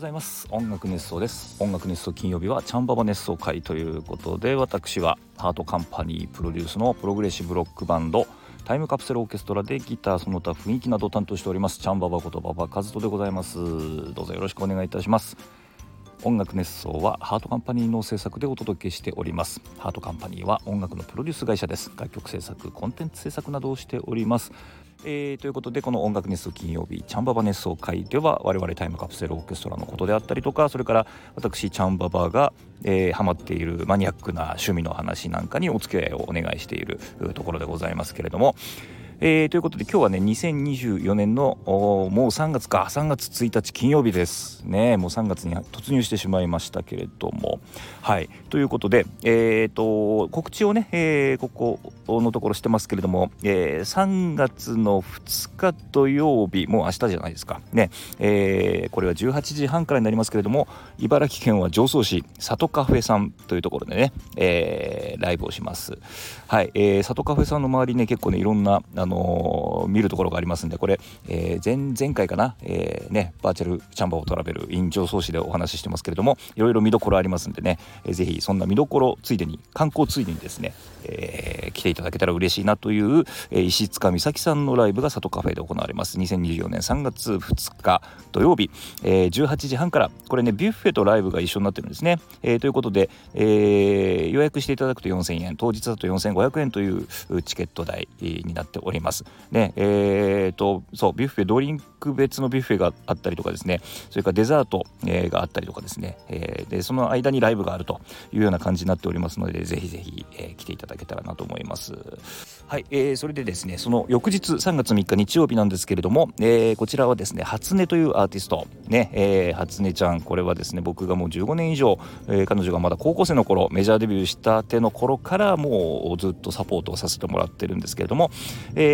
ございます。音楽熱想です。音楽熱想金曜日はチャンババ熱想回ということで私はハートカンパニープロデュースのプログレッシブロックバンドタイムカプセルオーケストラでギターその他雰囲気などを担当しておりますチャンババことババカズトでございます。どうぞよろしくお願いいたします。音楽熱想はハートカンパニーの制作でお届けしております。ハートカンパニーは音楽のプロデュース会社です。楽曲制作コンテンツ制作などをしております。えー、ということでこの音楽熱奏金曜日チャンババ熱奏会では我々タイムカプセルオーケストラのことであったりとかそれから私チャンババが、えー、ハマっているマニアックな趣味の話なんかにお付き合いをお願いしているところでございますけれども、えー、ということで今日はね2024年のもう3月か。3月1日金曜日ですね。もう3月に突入してしまいましたけれども。はい。ということでえっ、ー、と告知をね、えー、ここのところしてますけれども、えー、3月の2日土曜日もう明日じゃないですか。ね、えー、これは18時半からになりますけれども茨城県は常総市里カフェさんというところでね、えー、ライブをします。はい、えー、里カフェさんの周りね結構ねいろんなあのの見るところがありますんでこれ、えー、前前回かな、えー、ね、バーチャルチャンバーをトラベルイン上総市でお話ししてますけれどもいろいろ見どころありますんでね、えー、ぜひそんな見どころついでに観光ついでにですね、えー、来ていただけたら嬉しいなという、えー、石塚美咲さんのライブが里カフェで行われます。2024年3月2日土曜日、えー、18時半から。これねビュッフェとライブが一緒になってるんですね、えー、ということで、えー、予約していただくと4000円当日だと4500円というチケット代になっております。ります。ねえーと、そうビュッフェドリンク別のビュッフェがあったりとかですねそれからデザート、えー、があったりとかですね、えー、でその間にライブがあるというような感じになっておりますのでぜひぜひ、えー、来ていただけたらなと思います。はい、えー、それでですねその翌日3月3日日曜日なんですけれども、えー、こちらはですね初音というアーティストね、えー、初音ちゃんこれはですね僕がもう15年以上、えー、彼女がまだ高校生の頃メジャーデビューしたての頃からもうずっとサポートをさせてもらってるんですけれども、え、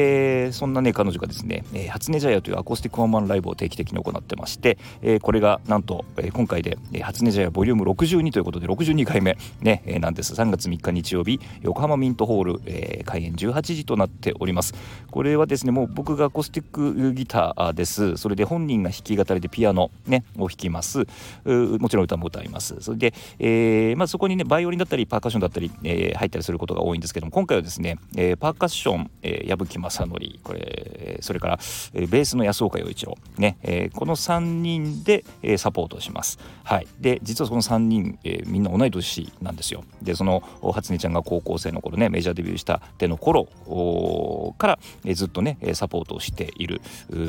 そんなね彼女がですね、えー、初音ジャイアというアコースティックワンマンライブを定期的に行ってまして、えー、これがなんと、えー、今回で、えー、初音ジャイアボリューム62ということで62回目ね、えー、なんです。3月3日日曜日横浜ミントホール、えー、開演18時となっております。これはですねもう僕がアコースティックギターです。それで本人が弾き語りでピアノねを弾きます。もちろん歌も歌います。それで、えーまあ、そこにねバイオリンだったりパーカッションだったり、えー、入ったりすることが多いんですけども今回はですね、えー、パーカッション、えー、矢吹則これそれから、え、ベースの安岡洋一郎ね、えー、この3人で、え、サポートします。はい。で実はその3人、えー、みんな同い年なんですよ。でその初音ちゃんが高校生の頃ねメジャーデビューしたての頃から、えー、ずっとねサポートをしている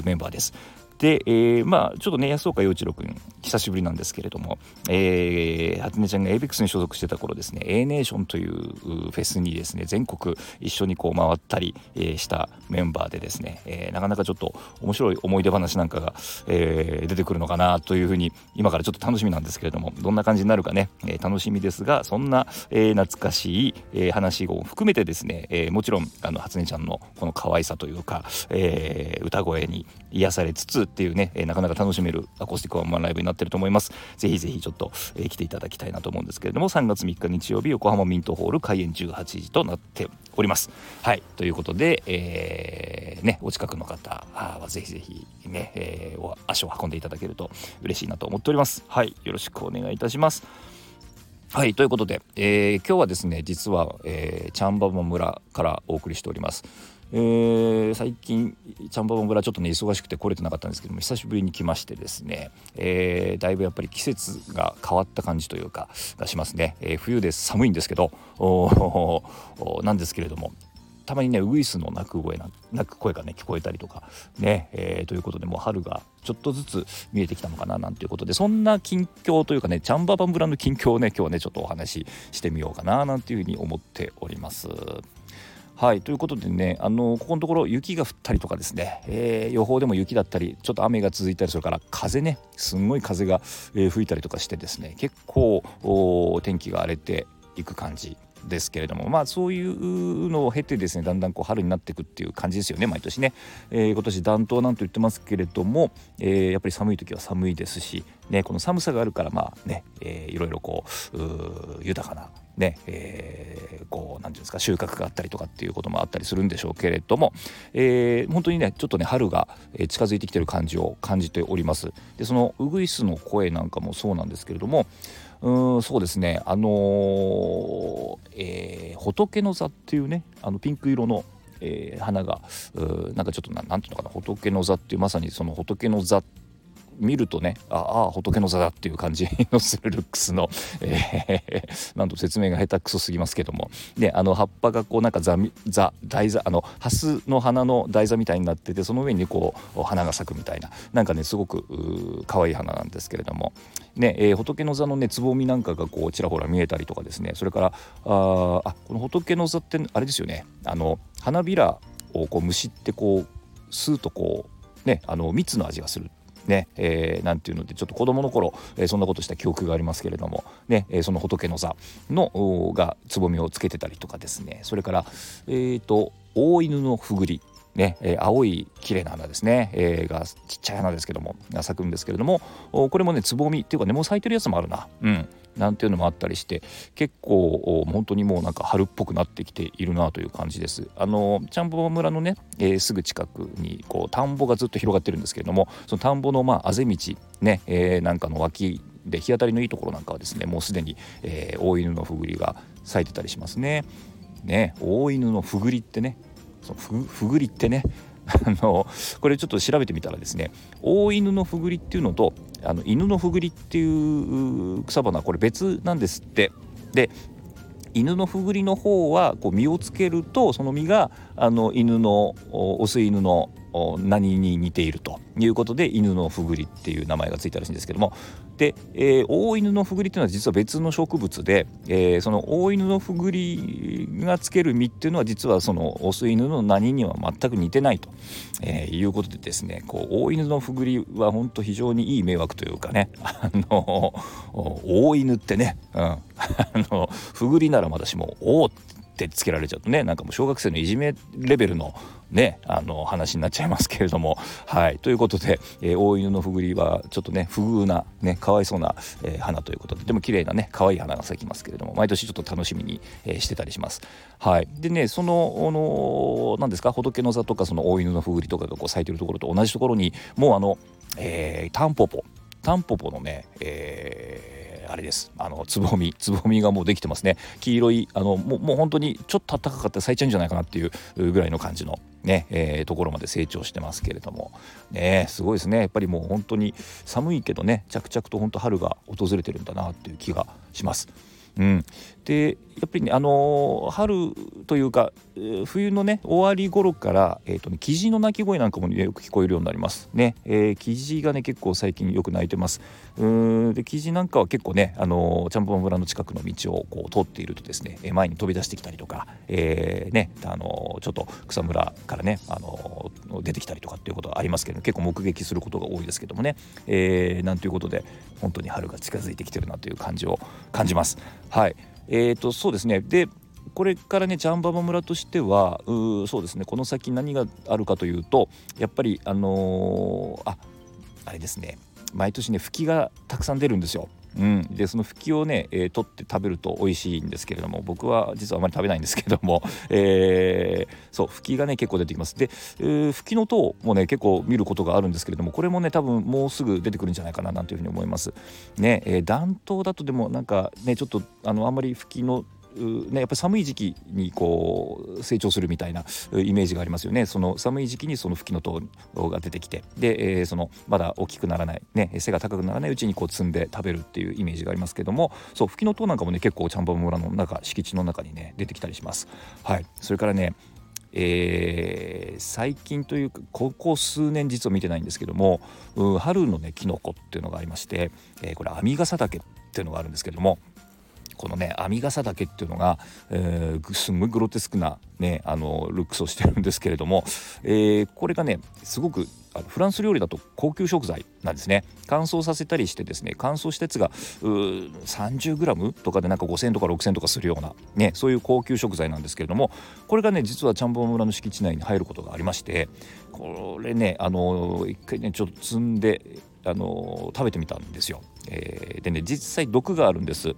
メンバーです。で、えー、まあちょっとね安岡洋一郎君久しぶりなんですけれども、えー、初音ちゃんが ABEX に所属してた頃ですね A ネーションというフェスにですね全国一緒にこう回ったり、えー、したメンバーでですね、えー、なかなかちょっと面白い思い出話なんかが、えー、出てくるのかなというふうに今からちょっと楽しみなんですけれどもどんな感じになるかね、えー、楽しみですがそんな、えー、懐かしい、えー、話を含めてですね、えー、もちろんあの初音ちゃんのこの可愛さというか、えー、歌声に癒されつつっていうね、えー、なかなか楽しめるアコースティックワンマンライブになってると思います。ぜひぜひちょっと、えー、来ていただきたいなと思うんですけれども3月3日日曜日横浜ミントホール開演18時となっております。はい。ということで、えー、ねお近くの方はぜひぜひね、えー、足を運んでいただけると嬉しいなと思っております。はい。よろしくお願いいたします。はい。ということで、えー、今日はですね実は、えー、チャンババ村からお送りしております。えー、最近チャンババ村ちょっとね忙しくて来れてなかったんですけども久しぶりに来ましてですね、えー、だいぶやっぱり季節が変わった感じというかがしますね、えー、冬で寒いんですけどなんですけれどもたまにねウイスの鳴く声な鳴く声がね聞こえたりとかね、えー、ということでもう春がちょっとずつ見えてきたのかななんていうことでそんな近況というかねチャンババン村の近況をね今日はねちょっとお話ししてみようかななんていうふうに思っております。はいということでねあのここのところ雪が降ったりとかですね、えー、予報でも雪だったりちょっと雨が続いたりするから風ねすんごい風が、えー、吹いたりとかしてですね結構天気が荒れていく感じですけれどもまあそういうのを経てですねだんだんこう春になっていくっていう感じですよね毎年ね、えー、今年暖冬なんと言ってますけれども、えー、やっぱり寒い時は寒いですしねこの寒さがあるからまあね、えー、いろいろこう豊かなね、えー、こう何て言うんですか収穫があったりとかっていうこともあったりするんでしょうけれども、えー、本当にねちょっとね春が近づいてきてる感じを感じております。でそのウグイスの声なんかもそうなんですけれどもうんそうですねあのー、えー、仏の座っていうねあのピンク色のえー、花がなんかちょっとなんていうのかな仏の座っていうまさにその仏の座っ見るとねああ仏の座だっていう感じ のするルックスの、えー、なんと説明が下手くそすぎますけども。であの葉っぱがこうなんか座座台座あのハスの花の台座みたいになっててその上にこう花が咲くみたいな。なんかねすごく可愛い花なんですけれども。ね、えー、仏の座のねつぼみなんかがこうちらほら見えたりとかですね。それからああこの仏の座ってあれですよね。あの花びらをこうむしってこうスーッとこうねあの蜜の味がする。ね、えー、なんていうのでちょっと子供の頃、えー、そんなことした記憶がありますけれども、ねえー、その仏の座のがつぼみをつけてたりとかですね。それから、えーと、大犬のふぐりね、えー、青い綺麗な花ですね、えー、がちっちゃい花ですけどもが咲くんですけれどもこれもねつぼみっていうかねもう咲いてるやつもあるな。うん。なんていうのもあったりして結構本当にもうなんか春っぽくなってきているなという感じですあのちゃんぽ村のね、えー、すぐ近くにこう田んぼがずっと広がってるんですけれどもその田んぼのまああぜ道ね、えー、なんかの脇で日当たりのいいところなんかはですねもうすでに、えー、大犬のふぐりが咲いてたりしますね。ね大犬のふぐりってねそのふふぐりってね あのこれちょっと調べてみたらですね大犬のふぐりっていうのとあの犬のふぐりっていう草花これ別なんですって。で犬のふぐりの方はこう実をつけるとその実があの犬のオス犬の何に似ているということで犬のふぐりっていう名前がついたらしいんですけども。で、えー、大犬のふぐりっていうのは実は別の植物で、えー、その大犬のふぐりがつける実っていうのは実はそのオス犬の何には全く似てないと、えー、いうことでですねこう大犬のふぐりは本当非常にいい迷惑というかね あの大犬ってね、うん、あのふぐりならまだしも「お」ってつけられちゃうとねなんかもう小学生のいじめレベルのねあの話になっちゃいますけれども。はい。ということで、えー、大犬のふぐりはちょっとね不遇なねかわいそうな、えー、花ということででも綺麗なね可愛い花が咲きますけれども毎年ちょっと楽しみに、えー、してたりします。はい。でねそのあの何ですか仏の座とかその大犬のふぐりとかがこう咲いてるところと同じところにもうあの、えー、タンポポタンポポのね、えーあれです。あのつぼみつぼみがもうできてますね。黄色いあのもうもう本当にちょっと暖かかったら咲いちゃうんじゃないかなっていうぐらいの感じのね、えー、ところまで成長してますけれども。ねすごいですね。やっぱりもう本当に寒いけどね着々と本当春が訪れてるんだなっていう気がします。うん、でやっぱりね、あの、春というか、冬のね終わり頃から、えーとね、キジの鳴き声なんかも、ね、よく聞こえるようになります。ね、えー、キジがね結構最近よく鳴いてます。うんでキジなんかは結構ね、あの、ちゃんぽん村の近くの道をこう通っているとですね、え前に飛び出してきたりとか、えー、ねあのちょっと草むらからね、あの出てきたりとかっていうことはありますけど結構目撃することが多いですけどもね、えー、なんということで本当に春が近づいてきてるなという感じを感じます。はい。えーと、そうですね。でこれからねジャンババ村としてはうそうですね。この先何があるかというとやっぱりあのー、ああれですね。毎年ね吹きがたくさん出るんですよ。うん、でそのフキをね、えー、取って食べると美味しいんですけれども僕は実はあまり食べないんですけども、えー、そうフキがね結構出てきます。で、えー、フキの塔もね結構見ることがあるんですけれどもこれもね多分もうすぐ出てくるんじゃないかななんていうふうに思います。ね、えー、暖冬だとでもなんかねちょっとあのあんまりフキのね、やっぱ寒い時期にこう成長するみたいなイメージがありますよね。その寒い時期にその吹きの塔が出てきて。で、えー、そのまだ大きくならない、ね、背が高くならないうちにこう摘んで食べるっていうイメージがありますけどもそう吹きの塔なんかもね結構ちゃんぽん村の中敷地の中にね出てきたりします。はい、それからねえー、最近というかここ数年実は見てないんですけども春のねキノコっていうのがありまして、えー、これ編み笠岳っていうのがあるんですけどもこのね編み笠岳っていうのが、えー、すんごいグロテスクなねあのルックスをしてるんですけれども、えー、これがねすごくフランス料理だと高級食材なんですね。乾燥させたりしてですね乾燥したやつが 30g とかでなんか5000とか6000とかするようなねそういう高級食材なんですけれどもこれがね実はちゃんぽん村の敷地内に入ることがありましてこれねあの一回ねちょっと積んであの食べてみたんですよ、えー、でね実際毒があるんです。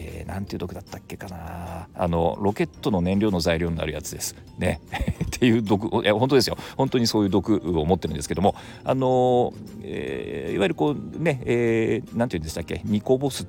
えー、なんていう毒だったっけかな。あのロケットの燃料の材料になるやつです。ね。っていう毒いや本当ですよ。本当にそういう毒を持ってるんですけども。あの、えー、いわゆるこうね、えー、なんていうんでしたっけ。ニコボスっ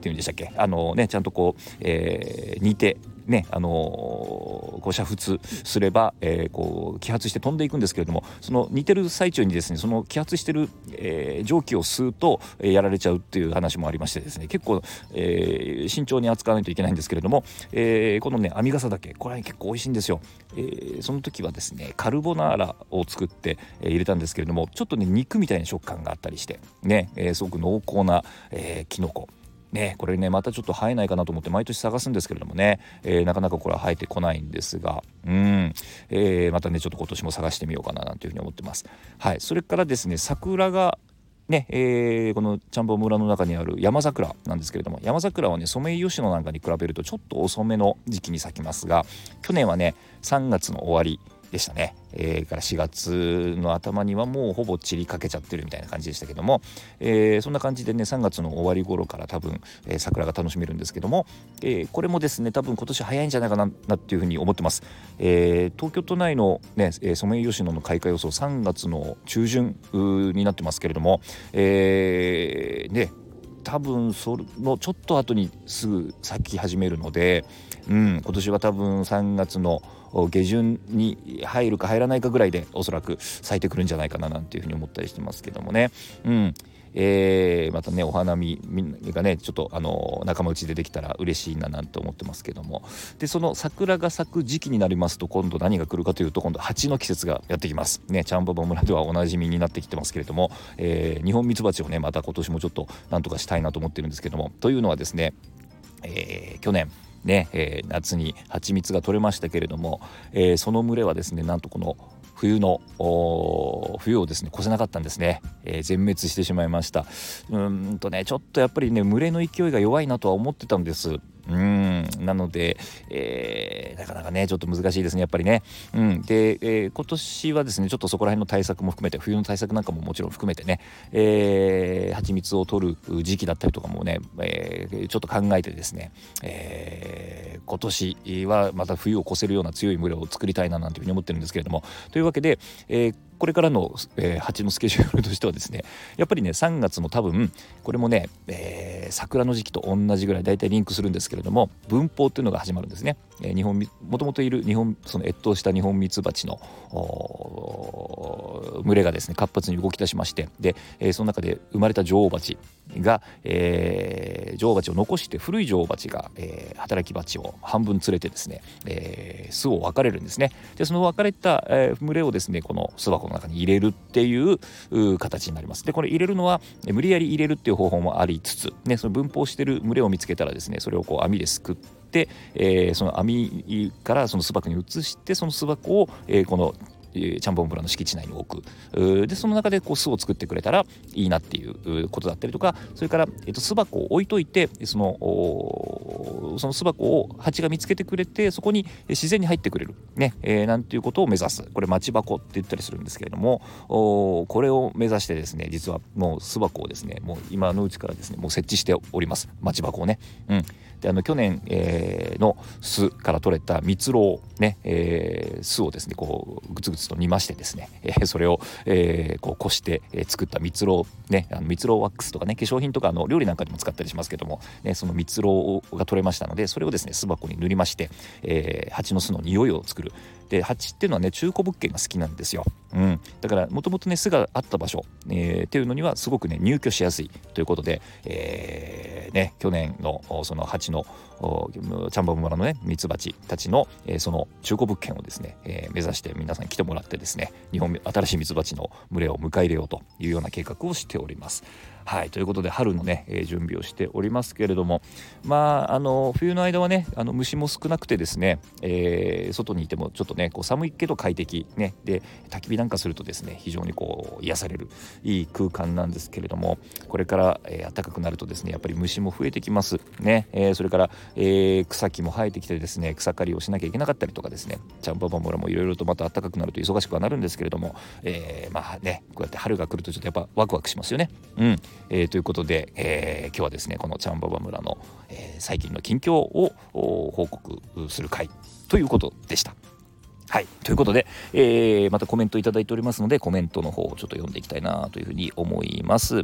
ていうんでしたっけ。あのねちゃんとこう、えー、煮てねあのこう煮沸すれば、えー、こう揮発して飛んでいくんですけれどもその似てる最中にですねその揮発してる、えー、蒸気を吸うと、え、やられちゃうっていう話もありましてですね結構、え、慎重に扱わないといけないんですけれども、え、このね編笠だけこれは結構美味しいんですよ、え、その時はですねカルボナーラを作って、え、入れたんですけれどもちょっとね肉みたいな食感があったりしてね、え、すごく濃厚な、えー、キノコ。ねこれねまたちょっと生えないかなと思って毎年探すんですけれどもね、えー、なかなかこれは生えてこないんですがうん、えー、またねちょっと今年も探してみようかななんていうふうに思ってます。はい。それからですね桜がねえー、このチャンボ村の中にある山桜なんですけれども山桜はねソメイヨシノなんかに比べるとちょっと遅めの時期に咲きますが去年はね3月の終わりでしたね、えー、から4月の頭にはもうほぼ散りかけちゃってるみたいな感じでしたけども、えー、そんな感じでね3月の終わり頃から多分、えー、桜が楽しめるんですけども、えー、これもですね多分今年早いんじゃないかなっていうふうに思ってます、え、東京都内のねソメイヨシノの開花予想3月の中旬になってますけれども、えー、ね多分そのちょっと後にすぐ咲き始めるので、うん、今年は多分3月の下旬に入るか入らないかぐらいでおそらく咲いてくるんじゃないかななんていうふうに思ったりしてますけどもね。うん。えー、またねお花見がねちょっとあの仲間内でできたら嬉しいななんて思ってますけども。でその桜が咲く時期になりますと今度何が来るかというと今度蜂の季節がやってきます。ねちゃんぼぼ村ではおなじみになってきてますけれども、えー、日本ミツバチをねまた今年もちょっとなんとかしたいなと思ってるんですけども。というのはですね、えー、去年ね、えー、夏に蜂蜜が取れましたけれども、えー、その群れはですねなんとこの冬の冬をですね越せなかったんですね、えー、全滅してしまいました。うんとねちょっとやっぱりね群れの勢いが弱いなとは思ってたんです。うん。なので、えー、なかなかねちょっと難しいですねやっぱりね。うん、で、えー、今年はですねちょっとそこら辺の対策も含めて冬の対策なんかももちろん含めてね、えー、蜂蜜を取る時期だったりとかもね、えー、ちょっと考えてですね、えー、今年はまた冬を越せるような強い群れを作りたいななんていうふうに思ってるんですけれども。というわけで、えー、これからの、えー、蜂のスケジュールとしてはですねやっぱりね3月も多分これもね、えー、桜の時期と同じぐらい大体リンクするんですけれども文法っていうのが始まるんですね、日本もともといる日本その越冬した日本ミツバチの群れがですね活発に動き出しましてで、えー、その中で生まれた女王蜂が、えー、女王蜂を残して古い女王蜂が、えー、働き蜂を半分連れてですね、えー、巣を分かれるんですね。でその分かれた、えー、群れをですねこの巣箱の中に入れるっていう形になります。でこれ入れるのは無理やり入れるっていう方法もありつつ、ね、その分蜂してる群れを見つけたらですねそれをこう網ですくって、えー、その網からその巣箱に移してその巣箱を、えー、このチャンポン村の敷地内に置く。でその中でこう巣を作ってくれたらいいなっていうことだったりとかそれから、えっと、巣箱を置いといてそのその巣箱を蜂が見つけてくれてそこに自然に入ってくれる、ねえー、なんていうことを目指す。これ町箱って言ったりするんですけれどもこれを目指してですね実はもう巣箱をですねもう今のうちからですねもう設置しております。町箱をね。うん。あの去年、えー、の巣から取れた蜜蝋ね、えー、巣をですねこうグツグツと煮ましてですね、えー、それを、えー、こうこして、えー、作った蜜蝋ねあの蜜蝋ワックスとかね化粧品とかの料理なんかにも使ったりしますけども、ね、その蜜蝋が取れましたのでそれをですね巣箱に塗りまして、えー、蜂の巣の匂いを作る。で蜂っていうのはね中古物件が好きなんですよ、うん、だからもともとね巣があった場所、えー、っていうのにはすごくね入居しやすいということで、えー、ね、去年のその蜂ののチャンバム村のねミツバチたちの、えー、その中古物件をですね、えー、目指して皆さん来てもらってですね日本新しいミツバチの群れを迎え入れようというような計画をしております。はいということで春のね、え、準備をしておりますけれどもまああの冬の間はねあの虫も少なくてですね、えー、外にいてもちょっとねこう寒いけど快適ねで焚き火なんかするとですね非常にこう癒されるいい空間なんですけれどもこれから、えー、暖かくなるとですねやっぱり虫も増えてきますね、えー、それから、えー、草木も生えてきてですね草刈りをしなきゃいけなかったりとかですねチャンババ村もいろいろとまた暖かくなると忙しくはなるんですけれども、えー、まあねこうやって春が来るとちょっとやっぱワクワクしますよね。うんえー、ということで、えー、今日はですねこのチャンババ村の、えー、最近の近況を報告する回ということでした。はい。ということで、えー、またコメントいただいておりますので、コメントの方をちょっと読んでいきたいなというふうに思います。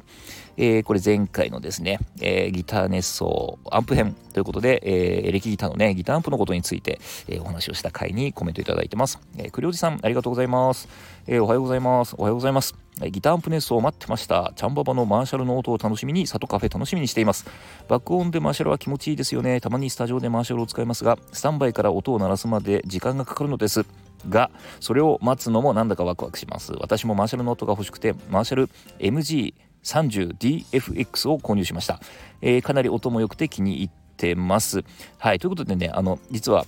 えー、これ前回のですね、えー、ギター熱奏アンプ編ということで、えー、エレキギターのね、ギターアンプのことについて、え、お話をした回にコメントいただいてます。えー、栗おじさん、ありがとうございます。えー、おはようございます。おはようございます。ギターアンプ熱奏を待ってました。チャンババのマーシャルの音を楽しみに、里カフェ楽しみにしています。爆音でマーシャルは気持ちいいですよね。たまにスタジオでマーシャルを使いますが、スタンバイから音を鳴らすまで時間がかかるのです。がそれを待つのもなんだかワクワクします私もマーシャルノートが欲しくてマーシャル MG30DFX を購入しました、えー、かなり音も良くて気に入ってますはいということでねあの実は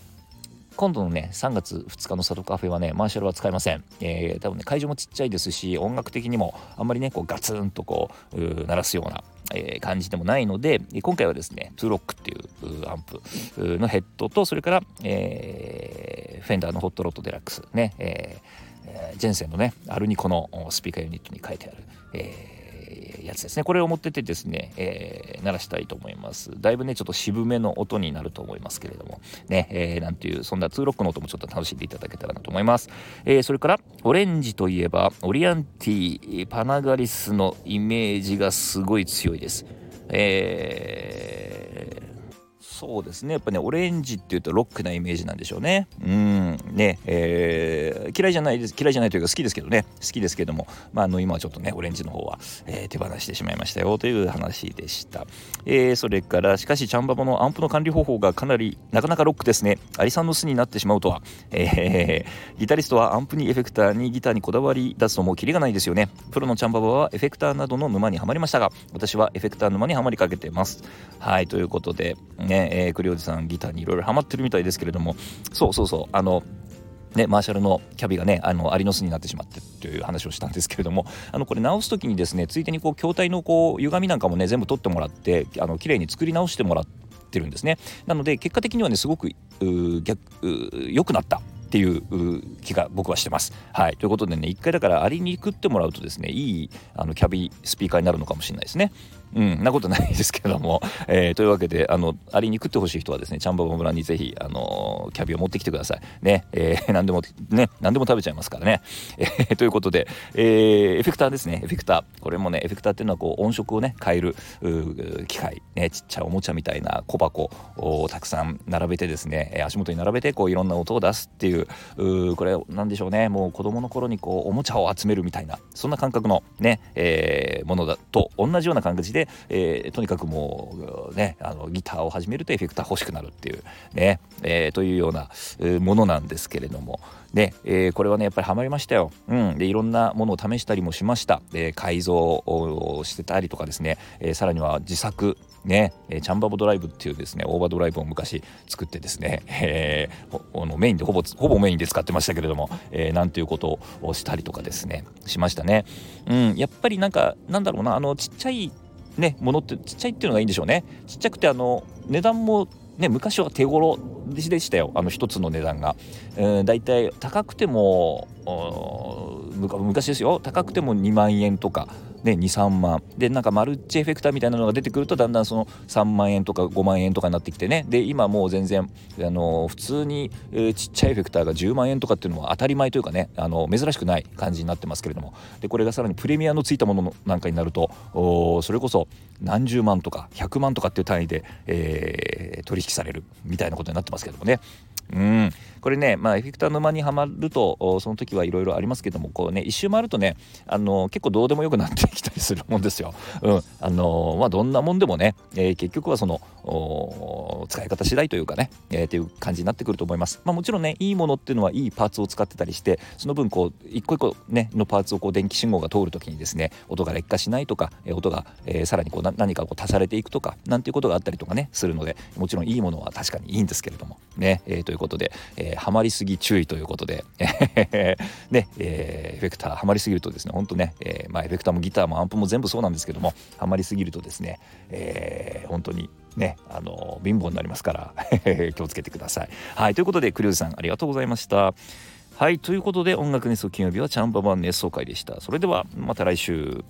今度のね3月2日の里カフェはねマーシャルは使いません、えー、多分ね会場もちっちゃいですし音楽的にもあんまりねこうガツンとこう鳴らすようなえー、感じでもないので今回はですねトゥロックっていうアンプのヘッドとそれから、えー、フェンダーのホットロットデラックスね、えー、ジェンセンのねアルニコのスピーカーユニットに書いてある、えーやつですね。これを持っててですね、えー、鳴らしたいと思います。だいぶねちょっと渋めの音になると思いますけれども。ね、えー、なんていうそんなツーロックの音もちょっと楽しんでいただけたらなと思います、えー、それからオレンジといえばオリアンティーパナガリスのイメージがすごい強いです。えーそうですね。やっぱねオレンジっていうとロックなイメージなんでしょうね。うん。ね。えー、嫌いじゃないです。嫌いじゃないというか好きですけどね。好きですけども。まああの今はちょっとねオレンジの方は、えー、手放してしまいましたよという話でした、えー、それからしかしチャンババのアンプの管理方法がかなりなかなかロックですね。アリさんの巣になってしまうとは、えー、ギタリストはアンプにエフェクターにギターにこだわり出すともうキリがないですよね。プロのチャンババはエフェクターなどの沼にはまりましたが私はエフェクター沼にはまりかけてます。はいということでねえー、栗おじさんギターにいろいろハマってるみたいですけれどもそうそうそうあのね、マーシャルのキャビがねあのアリの巣になってしまってという話をしたんですけれどもあのこれ直す時にですねついでにこう筐体のこう歪みなんかもね全部取ってもらってあの綺麗に作り直してもらってるんですねなので結果的にはねすごく逆良くなったっていう気が僕はしてます。はい、ということでね一回だからアリに食ってもらうとですねいいあのキャビスピーカーになるのかもしれないですね。うん、なことないですけども、えー、というわけで、あの、アリに食ってほしい人はですね、チャンババ村にぜひ、あのキャビを持ってきてください。ね、えー、何でも、ね、何でも食べちゃいますからね。えー、ということで、えー、エフェクターですね、エフェクター。これもね、エフェクターっていうのは、こう、音色をね、変える機械、ね、ちっちゃいおもちゃみたいな小箱をたくさん並べてですね、足元に並べて、こう、いろんな音を出すっていう、うこれ、なんでしょうね、もう子供の頃に、こう、おもちゃを集めるみたいな、そんな感覚のね、えー、ものだと同じような感じで、えー、とにかくもうねあのギターを始めるとエフェクター欲しくなるっていうね、えー、というようなものなんですけれども。ね、えー、これはねやっぱりハマりましたよ。うん、でいろんなものを試したりもしました。え改造をしてたりとかですね、えさらには自作ね、えチャンバボドライブっていうですねオーバードライブを昔作ってですね、えー、のメインでほぼほぼメインで使ってましたけれども、えー、なんていうことをしたりとかですね。しましたね。うん、やっぱりなんかなんだろうな。あのちっちゃいねものってちっちゃいっていうのがいいんでしょうね。ちっちゃくてあの値段もね昔は手頃でしたよ。あの一つの値段が、えー、だいたい高くても昔ですよ。高くても2万円とか。ね、23万。でなんかマルチエフェクターみたいなのが出てくるとだんだんその3万円とか5万円とかになってきてね。で今もう全然あの普通に、えー、ちっちゃいエフェクターが10万円とかっていうのは当たり前というかねあの珍しくない感じになってますけれども。でこれがさらにプレミアのついたものなんかになるとそれこそ何十万とか100万とかっていう単位で、えー、取引されるみたいなことになってますけどもね。うんこれね、まあ、エフェクター沼にはまるとその時はいろいろありますけどもこうね一周回るとねあの結構どうでもよくなってきたりするもんですよ。うん、あのまあどんなもんでもね、えー、結局はその使い方次第というかね、えー、っていう感じになってくると思います。まあ、もちろんねいいものっていうのはいいパーツを使ってたりしてその分こう一個一個ねのパーツをこう電気信号が通る時にですね音が劣化しないとか、音が、えー、さらにこう何かこう足されていくとかなんていうことがあったりとかねするのでもちろんいいものは確かにいいんですけれどもね、えー、ということで、えー、ハマりすぎ注意ということで ね、えー、エフェクターハマりすぎるとですねほんとね、えー、まあ、エフェクターもギターもアンプも全部そうなんですけどもハマりすぎるとですね、えー、本当にねあの貧乏になりますから 気をつけてください。はいということでクルーズさんありがとうございました。はいということで音楽熱奏金曜日はチャンババン熱奏会でした。それではまた来週。